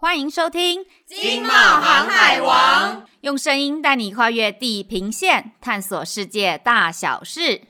欢迎收听《经贸航海王》，用声音带你跨越地平线，探索世界大小事。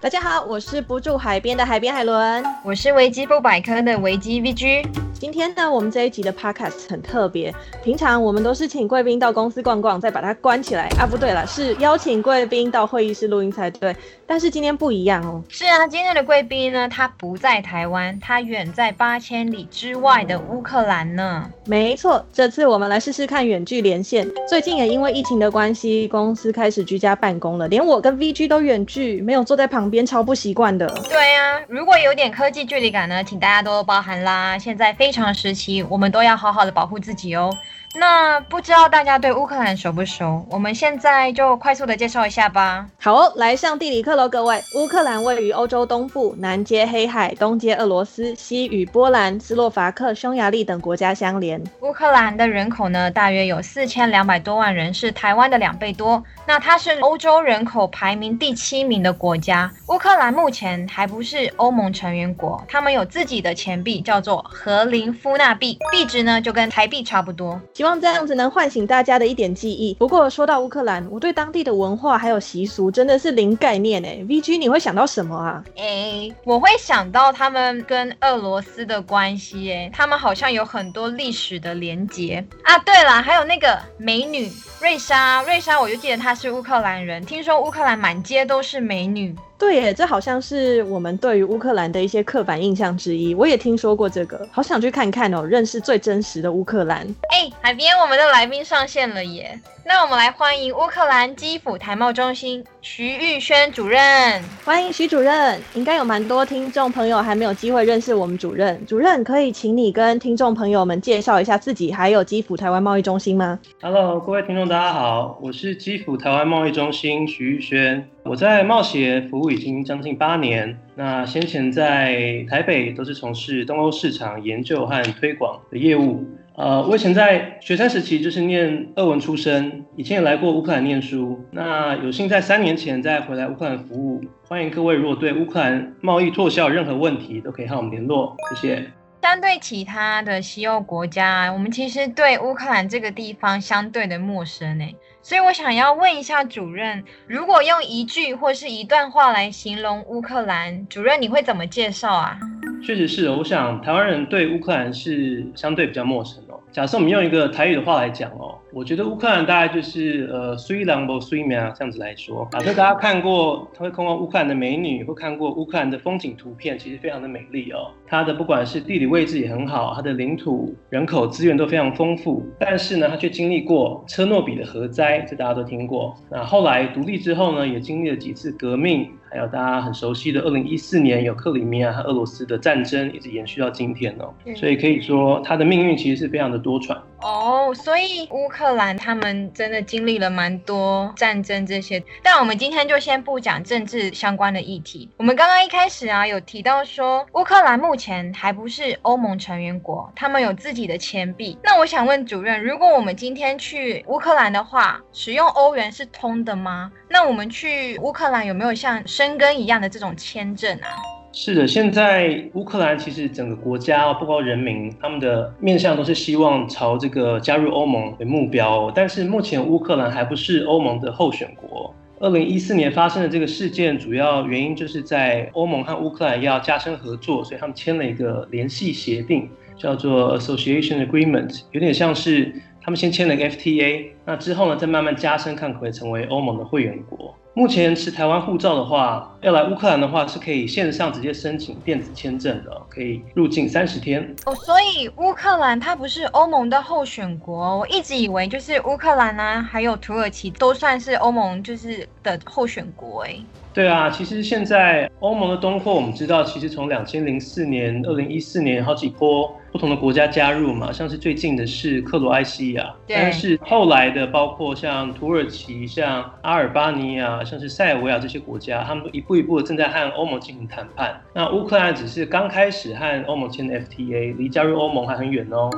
大家好，我是不住海边的海边海伦，我是维基不百科的维基 VG。今天呢，我们这一集的 podcast 很特别。平常我们都是请贵宾到公司逛逛，再把它关起来啊。不对了，是邀请贵宾到会议室录音才对。但是今天不一样哦。是啊，今天的贵宾呢，他不在台湾，他远在八千里之外的乌克兰呢。没错，这次我们来试试看远距连线。最近也因为疫情的关系，公司开始居家办公了，连我跟 VG 都远距，没有坐在旁边，超不习惯的。对啊，如果有点科技距离感呢，请大家多包涵啦。现在非常时期，我们都要好好的保护自己哦。那不知道大家对乌克兰熟不熟？我们现在就快速的介绍一下吧。好哦，来上地理课喽，各位。乌克兰位于欧洲东部，南接黑海，东接俄罗斯，西与波兰、斯洛伐克、匈牙利等国家相连。乌克兰的人口呢，大约有四千两百多万人，是台湾的两倍多。那它是欧洲人口排名第七名的国家。乌克兰目前还不是欧盟成员国，他们有自己的钱币，叫做荷林夫纳币，币值呢就跟台币差不多。希望这样子能唤醒大家的一点记忆。不过说到乌克兰，我对当地的文化还有习俗真的是零概念诶。VG，你会想到什么啊？诶、欸，我会想到他们跟俄罗斯的关系，诶，他们好像有很多历史的连结啊。对了，还有那个美女瑞莎，瑞莎，我就记得她是乌克兰人。听说乌克兰满街都是美女。对耶，这好像是我们对于乌克兰的一些刻板印象之一。我也听说过这个，好想去看看哦，认识最真实的乌克兰。哎，海边，我们的来宾上线了耶！那我们来欢迎乌克兰基辅台贸中心徐玉轩主任。欢迎徐主任，应该有蛮多听众朋友还没有机会认识我们主任。主任可以请你跟听众朋友们介绍一下自己，还有基辅台湾贸易中心吗？Hello，各位听众，大家好，我是基辅台湾贸易中心徐玉轩。我在贸协服务已经将近八年，那先前在台北都是从事东欧市场研究和推广的业务。呃，我以前在学生时期就是念俄文出身，以前也来过乌克兰念书。那有幸在三年前再回来乌克兰服务。欢迎各位，如果对乌克兰贸易脱销有任何问题，都可以和我们联络。谢谢。相对其他的西欧国家，我们其实对乌克兰这个地方相对的陌生诶。所以我想要问一下主任，如果用一句或是一段话来形容乌克兰，主任你会怎么介绍啊？确实是，我想台湾人对乌克兰是相对比较陌生哦。假设我们用一个台语的话来讲哦，我觉得乌克兰大概就是呃，水人无水命这样子来说。假设大家看过，他会看过乌克兰的美女，或看过乌克兰的风景图片，其实非常的美丽哦。它的不管是地理位置也很好，它的领土、人口资源都非常丰富，但是呢，它却经历过车诺比的核灾，这大家都听过。那后来独立之后呢，也经历了几次革命。还有大家很熟悉的，二零一四年有克里米亚和俄罗斯的战争，一直延续到今天哦。所以可以说，他的命运其实是非常的多舛。哦，所以乌克兰他们真的经历了蛮多战争这些，但我们今天就先不讲政治相关的议题。我们刚刚一开始啊有提到说，乌克兰目前还不是欧盟成员国，他们有自己的钱币。那我想问主任，如果我们今天去乌克兰的话，使用欧元是通的吗？那我们去乌克兰有没有像申根一样的这种签证啊？是的，现在乌克兰其实整个国家，包括人民，他们的面向都是希望朝这个加入欧盟为目标。但是目前乌克兰还不是欧盟的候选国。二零一四年发生的这个事件，主要原因就是在欧盟和乌克兰要加深合作，所以他们签了一个联系协定，叫做 Association Agreement，有点像是他们先签了一个 FTA，那之后呢，再慢慢加深，看可不可以成为欧盟的会员国。目前持台湾护照的话，要来乌克兰的话是可以线上直接申请电子签证的，可以入境三十天。哦，所以乌克兰它不是欧盟的候选国，我一直以为就是乌克兰啊，还有土耳其都算是欧盟就是的候选国哎。对啊，其实现在欧盟的东扩，我们知道，其实从两千零四年、二零一四年好几波不同的国家加入嘛，像是最近的是克罗埃西亚，但是后来的包括像土耳其、像阿尔巴尼亚、像是塞尔维亚这些国家，他们都一步一步的正在和欧盟进行谈判。那乌克兰只是刚开始和欧盟签的 FTA，离加入欧盟还很远哦。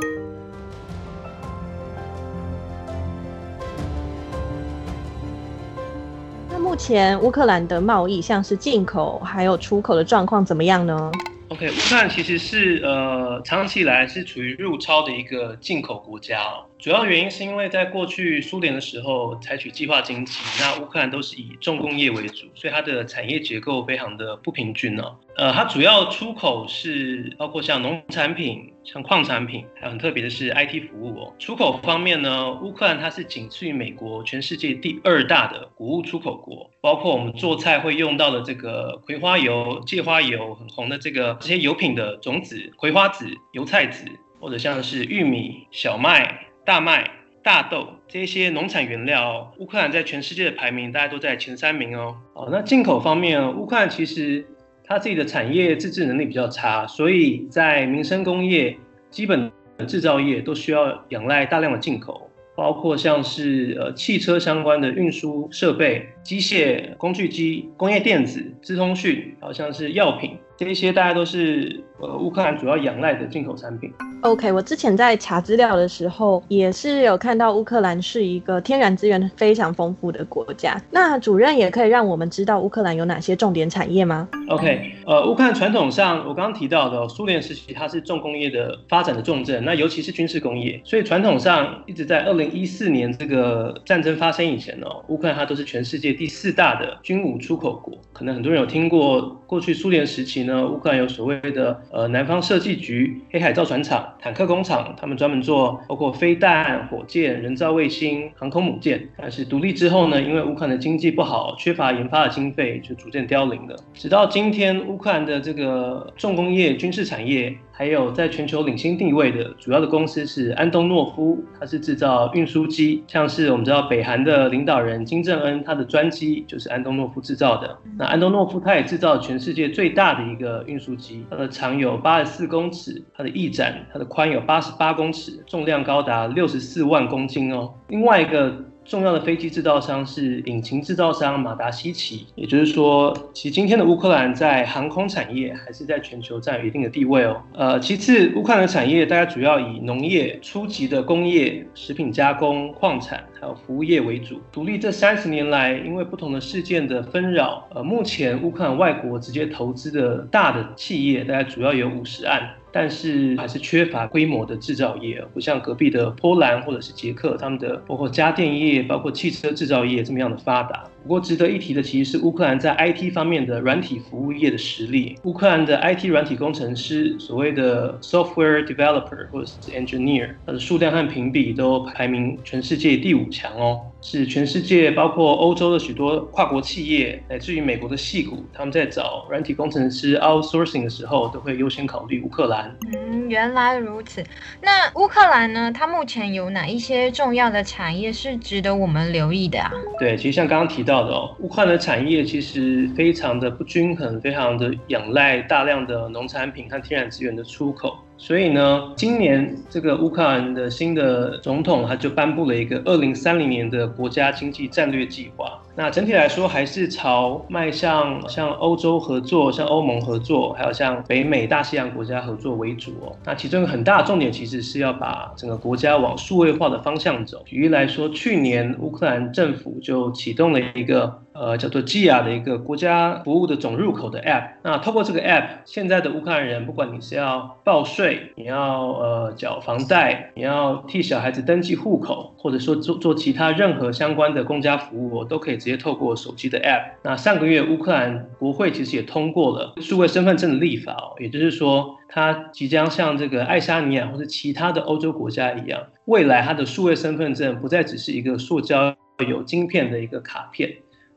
那目前乌克兰的贸易，像是进口还有出口的状况怎么样呢？？OK，乌克兰其实是呃长期以来是处于入超的一个进口国家哦。主要原因是因为在过去苏联的时候采取计划经济，那乌克兰都是以重工业为主，所以它的产业结构非常的不平均、哦。呃，它主要出口是包括像农产品、像矿产品，还有很特别的是 IT 服务哦。出口方面呢，乌克兰它是仅次于美国全世界第二大的谷物出口国，包括我们做菜会用到的这个葵花油、芥花油，很红的这个这些油品的种子、葵花籽、油菜籽，或者像是玉米、小麦。大麦、大豆这些农产原料，乌克兰在全世界的排名大家都在前三名哦。哦，那进口方面，乌克兰其实它自己的产业自制能力比较差，所以在民生工业、基本制造业都需要仰赖大量的进口，包括像是呃汽车相关的运输设备、机械工具机、工业电子、资通讯，好像是药品。这一些大家都是呃乌克兰主要仰赖的进口产品。OK，我之前在查资料的时候，也是有看到乌克兰是一个天然资源非常丰富的国家。那主任也可以让我们知道乌克兰有哪些重点产业吗？OK，呃，乌克兰传统上我刚刚提到的苏联时期，它是重工业的发展的重镇，那尤其是军事工业，所以传统上一直在二零一四年这个战争发生以前哦，乌克兰它都是全世界第四大的军武出口国。可能很多人有听过过去苏联时期。呢，乌克兰有所谓的呃南方设计局、黑海造船厂、坦克工厂，他们专门做包括飞弹、火箭、人造卫星、航空母舰。但是独立之后呢，因为乌克兰的经济不好，缺乏研发的经费，就逐渐凋零了。直到今天，乌克兰的这个重工业、军事产业。还有在全球领先地位的主要的公司是安东诺夫，它是制造运输机，像是我们知道北韩的领导人金正恩，他的专机就是安东诺夫制造的。那安东诺夫他也制造全世界最大的一个运输机，它的长有八十四公尺，它的翼展，它的宽有八十八公尺，重量高达六十四万公斤哦。另外一个。重要的飞机制造商是引擎制造商马达西奇，也就是说，其今天的乌克兰在航空产业还是在全球占有一定的地位哦。呃，其次，乌克兰的产业大概主要以农业、初级的工业、食品加工、矿产还有服务业为主。独立这三十年来，因为不同的事件的纷扰，呃，目前乌克兰外国直接投资的大的企业大概主要有五十案。但是还是缺乏规模的制造业，不像隔壁的波兰或者是捷克，他们的包括家电业、包括汽车制造业这么样的发达。不过值得一提的，其实是乌克兰在 IT 方面的软体服务业的实力。乌克兰的 IT 软体工程师，所谓的 software developer 或者是 engineer，它的数量和评比都排名全世界第五强哦，是全世界包括欧洲的许多跨国企业，乃至于美国的矽谷，他们在找软体工程师 outsourcing 的时候，都会优先考虑乌克兰。嗯，原来如此。那乌克兰呢？它目前有哪一些重要的产业是值得我们留意的啊？对，其实像刚刚提到。乌克兰的产业其实非常的不均衡，非常的仰赖大量的农产品和天然资源的出口。所以呢，今年这个乌克兰的新的总统他就颁布了一个二零三零年的国家经济战略计划。那整体来说，还是朝迈向像欧洲合作、像欧盟合作，还有像北美、大西洋国家合作为主哦。那其中一个很大的重点，其实是要把整个国家往数位化的方向走。举例来说，去年乌克兰政府就启动了一个。呃，叫做 Gia 的一个国家服务的总入口的 App。那透过这个 App，现在的乌克兰人，不管你是要报税，你要呃缴房贷，你要替小孩子登记户口，或者说做做其他任何相关的公家服务，我都可以直接透过手机的 App。那上个月乌克兰国会其实也通过了数位身份证的立法哦，也就是说，它即将像这个爱沙尼亚或者其他的欧洲国家一样，未来它的数位身份证不再只是一个塑胶有晶片的一个卡片。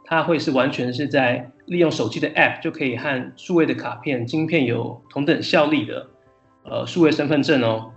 它会是完全是在利用手机的 App 就可以和数位的卡片、晶片有同等效力的，呃，数位身份证哦。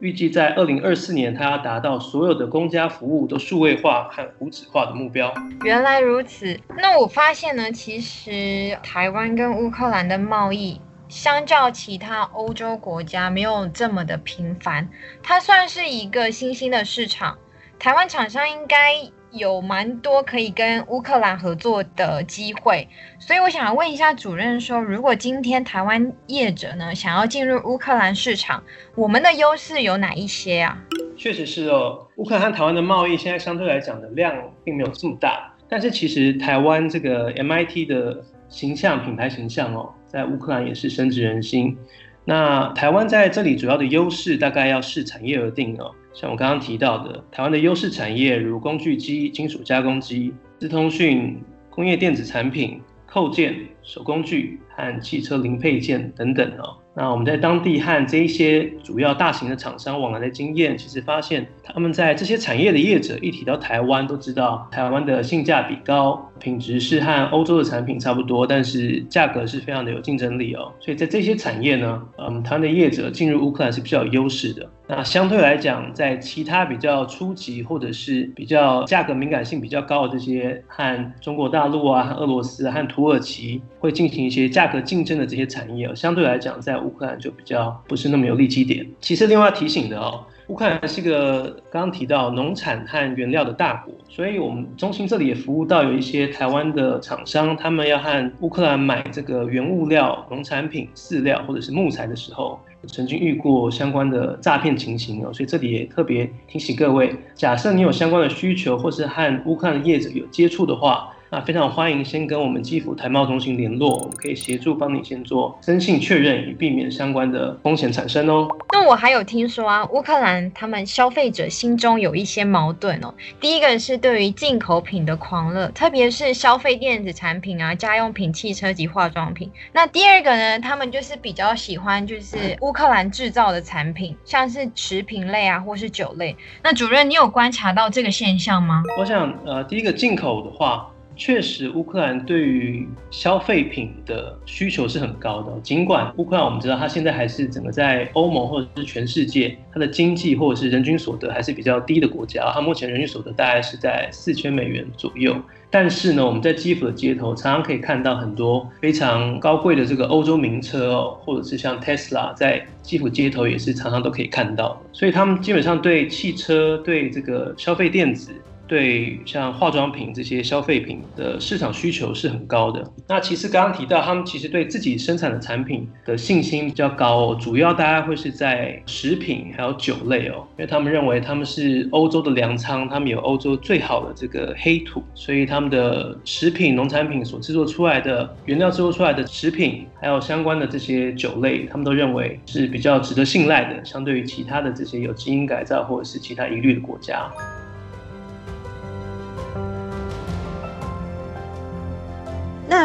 预计在二零二四年，它要达到所有的公家服务都数位化和无纸化的目标。原来如此，那我发现呢，其实台湾跟乌克兰的贸易，相较其他欧洲国家没有这么的频繁，它算是一个新兴的市场。台湾厂商应该。有蛮多可以跟乌克兰合作的机会，所以我想问一下主任说，如果今天台湾业者呢想要进入乌克兰市场，我们的优势有哪一些啊？确实是哦，乌克兰和台湾的贸易现在相对来讲的量并没有这么大。但是其实台湾这个 MIT 的形象、品牌形象哦，在乌克兰也是深植人心。那台湾在这里主要的优势，大概要视产业而定哦。像我刚刚提到的，台湾的优势产业如工具机、金属加工机、资通讯、工业电子产品、扣件、手工具和汽车零配件等等哦。那我们在当地和这一些主要大型的厂商往来的经验，其实发现他们在这些产业的业者一提到台湾，都知道台湾的性价比高，品质是和欧洲的产品差不多，但是价格是非常的有竞争力哦。所以在这些产业呢，嗯，台湾的业者进入乌克兰是比较有优势的。那相对来讲，在其他比较初级或者是比较价格敏感性比较高的这些和中国大陆啊、和俄罗斯、和土耳其会进行一些价格竞争的这些产业，相对来讲在乌克兰就比较不是那么有利基点。其实另外提醒的哦，乌克兰是一个刚刚提到农产和原料的大国，所以我们中心这里也服务到有一些台湾的厂商，他们要和乌克兰买这个原物料、农产品、饲料或者是木材的时候，曾经遇过相关的诈骗情形哦，所以这里也特别提醒各位，假设你有相关的需求或是和乌克兰的业者有接触的话。那非常欢迎先跟我们基辅台贸中心联络，我们可以协助帮你先做征信确认，以避免相关的风险产生哦。那我还有听说啊，乌克兰他们消费者心中有一些矛盾哦。第一个是对于进口品的狂热，特别是消费电子产品啊、家用品、汽车及化妆品。那第二个呢，他们就是比较喜欢就是乌克兰制造的产品，像是食品类啊或是酒类。那主任，你有观察到这个现象吗？我想，呃，第一个进口的话。确实，乌克兰对于消费品的需求是很高的。尽管乌克兰我们知道，它现在还是整个在欧盟或者是全世界，它的经济或者是人均所得还是比较低的国家。它目前人均所得大概是在四千美元左右。但是呢，我们在基辅的街头常常可以看到很多非常高贵的这个欧洲名车哦，或者是像 Tesla，在基辅街头也是常常都可以看到。所以他们基本上对汽车、对这个消费电子。对像化妆品这些消费品的市场需求是很高的。那其实刚刚提到，他们其实对自己生产的产品的信心比较高哦，主要大概会是在食品还有酒类哦，因为他们认为他们是欧洲的粮仓，他们有欧洲最好的这个黑土，所以他们的食品农产品所制作出来的原料制作出来的食品，还有相关的这些酒类，他们都认为是比较值得信赖的，相对于其他的这些有基因改造或者是其他疑虑的国家。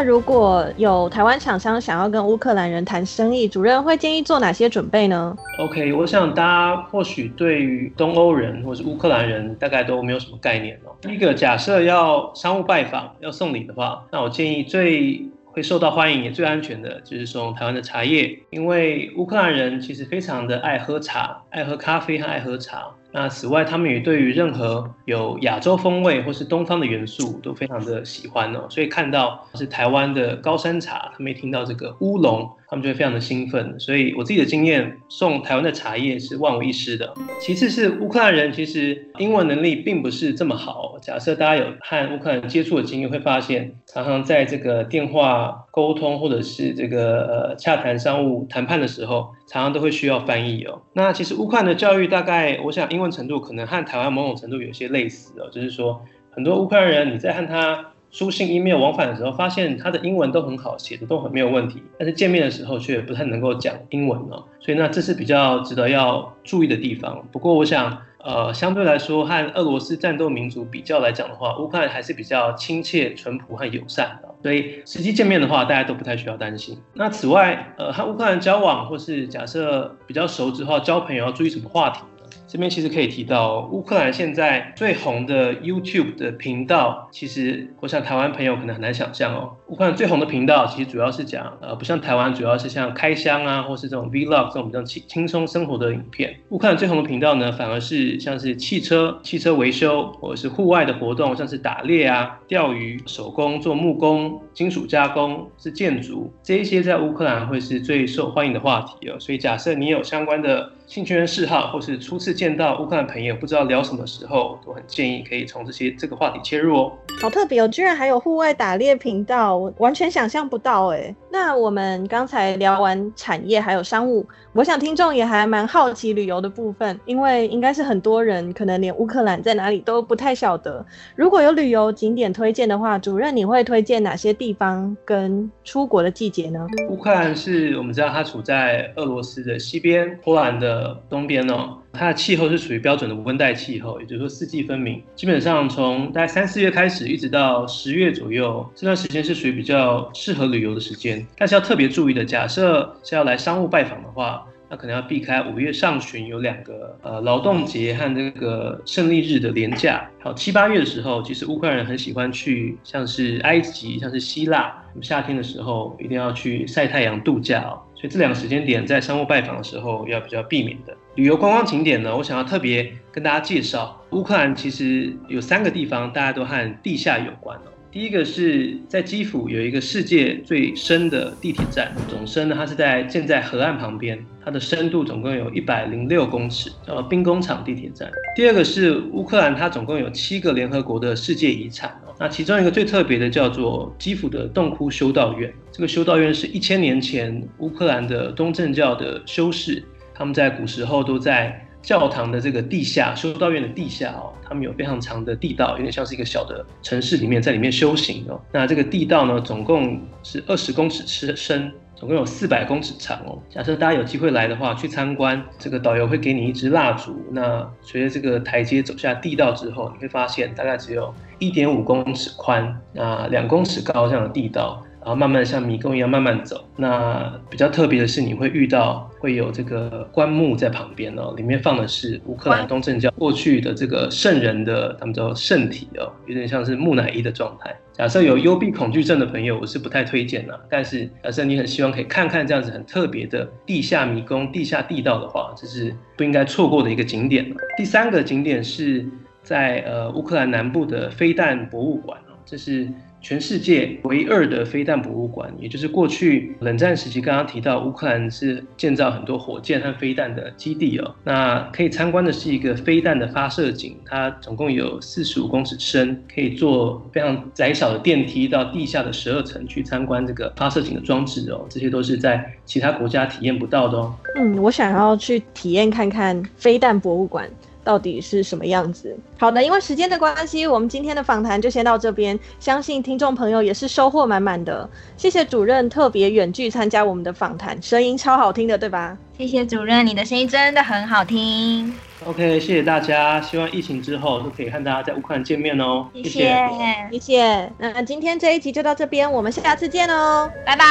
如果有台湾厂商想要跟乌克兰人谈生意，主任会建议做哪些准备呢？OK，我想大家或许对于东欧人或是乌克兰人大概都没有什么概念哦。第一个，假设要商务拜访要送礼的话，那我建议最会受到欢迎也最安全的就是送台湾的茶叶，因为乌克兰人其实非常的爱喝茶，爱喝咖啡和爱喝茶。那此外，他们也对于任何有亚洲风味或是东方的元素都非常的喜欢哦，所以看到是台湾的高山茶，他们也听到这个乌龙，他们就会非常的兴奋。所以我自己的经验，送台湾的茶叶是万无一失的。其次是乌克兰人其实英文能力并不是这么好，假设大家有和乌克兰接触的经验，会发现常常在这个电话沟通或者是这个呃洽谈商务谈判的时候，常常都会需要翻译哦。那其实乌克兰的教育大概，我想英文程度可能和台湾某种程度有些类似哦，就是说很多乌克兰人你在和他书信、email 往返的时候，发现他的英文都很好，写的都很没有问题，但是见面的时候却不太能够讲英文哦。所以那这是比较值得要注意的地方。不过我想。呃，相对来说，和俄罗斯战斗民族比较来讲的话，乌克兰还是比较亲切、淳朴和友善的，所以实际见面的话，大家都不太需要担心。那此外，呃，和乌克兰交往或是假设比较熟之后交朋友，要注意什么话题呢？这边其实可以提到，乌克兰现在最红的 YouTube 的频道，其实我想台湾朋友可能很难想象哦。乌克兰最红的频道，其实主要是讲，呃，不像台湾，主要是像开箱啊，或是这种 Vlog 这种比较轻轻松生活的影片。乌克兰最红的频道呢，反而是像是汽车、汽车维修，或者是户外的活动，像是打猎啊、钓鱼、手工做木工、金属加工、是建筑，这一些在乌克兰会是最受欢迎的话题哦。所以假设你有相关的兴趣跟嗜好，或是初次见到乌克兰朋友不知道聊什么时候，都很建议可以从这些这个话题切入哦。好特别哦，居然还有户外打猎频道，我完全想象不到哎。那我们刚才聊完产业还有商务，我想听众也还蛮好奇旅游的部分，因为应该是很多人可能连乌克兰在哪里都不太晓得。如果有旅游景点推荐的话，主任你会推荐哪些地方跟出国的季节呢？乌克兰是我们知道它处在俄罗斯的西边，波兰的东边哦。它的气候是属于标准的温带气候，也就是说四季分明。基本上从大概三四月开始，一直到十月左右，这段时间是属于比较适合旅游的时间。但是要特别注意的，假设是要来商务拜访的话，那可能要避开五月上旬有两个呃劳动节和这个胜利日的连假。好，七八月的时候，其实乌克兰人很喜欢去，像是埃及，像是希腊。夏天的时候一定要去晒太阳度假哦。这两个时间点在商务拜访的时候要比较避免的。旅游观光景点呢，我想要特别跟大家介绍，乌克兰其实有三个地方，大家都和地下有关哦。第一个是在基辅有一个世界最深的地铁站，总深呢，它是在建在河岸旁边，它的深度总共有一百零六公尺，叫做兵工厂地铁站。第二个是乌克兰，它总共有七个联合国的世界遗产。那其中一个最特别的叫做基辅的洞窟修道院。这个修道院是一千年前乌克兰的东正教的修士，他们在古时候都在教堂的这个地下，修道院的地下哦，他们有非常长的地道，有点像是一个小的城市里面，在里面修行哦。那这个地道呢，总共是二十公尺深。总共有四百公尺长哦。假设大家有机会来的话，去参观，这个导游会给你一支蜡烛。那随着这个台阶走下地道之后，你会发现大概只有一点五公尺宽，那两公尺高这样的地道。然后慢慢像迷宫一样慢慢走。那比较特别的是，你会遇到会有这个棺木在旁边哦，里面放的是乌克兰东正教过去的这个圣人的他们叫圣体哦，有点像是木乃伊的状态。假设有幽闭恐惧症的朋友，我是不太推荐的。但是假设你很希望可以看看这样子很特别的地下迷宫、地下地道的话，这是不应该错过的一个景点。第三个景点是在呃乌克兰南部的飞弹博物馆哦，这是。全世界唯二的飞弹博物馆，也就是过去冷战时期刚刚提到乌克兰是建造很多火箭和飞弹的基地哦。那可以参观的是一个飞弹的发射井，它总共有四十五公尺深，可以坐非常窄小的电梯到地下的十二层去参观这个发射井的装置哦。这些都是在其他国家体验不到的哦。嗯，我想要去体验看看飞弹博物馆。到底是什么样子？好的，因为时间的关系，我们今天的访谈就先到这边。相信听众朋友也是收获满满的。谢谢主任特别远距参加我们的访谈，声音超好听的，对吧？谢谢主任，你的声音真的很好听。OK，谢谢大家，希望疫情之后都可以和大家在乌克兰见面哦。谢谢，谢谢。那今天这一集就到这边，我们下次见哦，拜拜，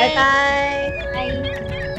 拜拜，拜。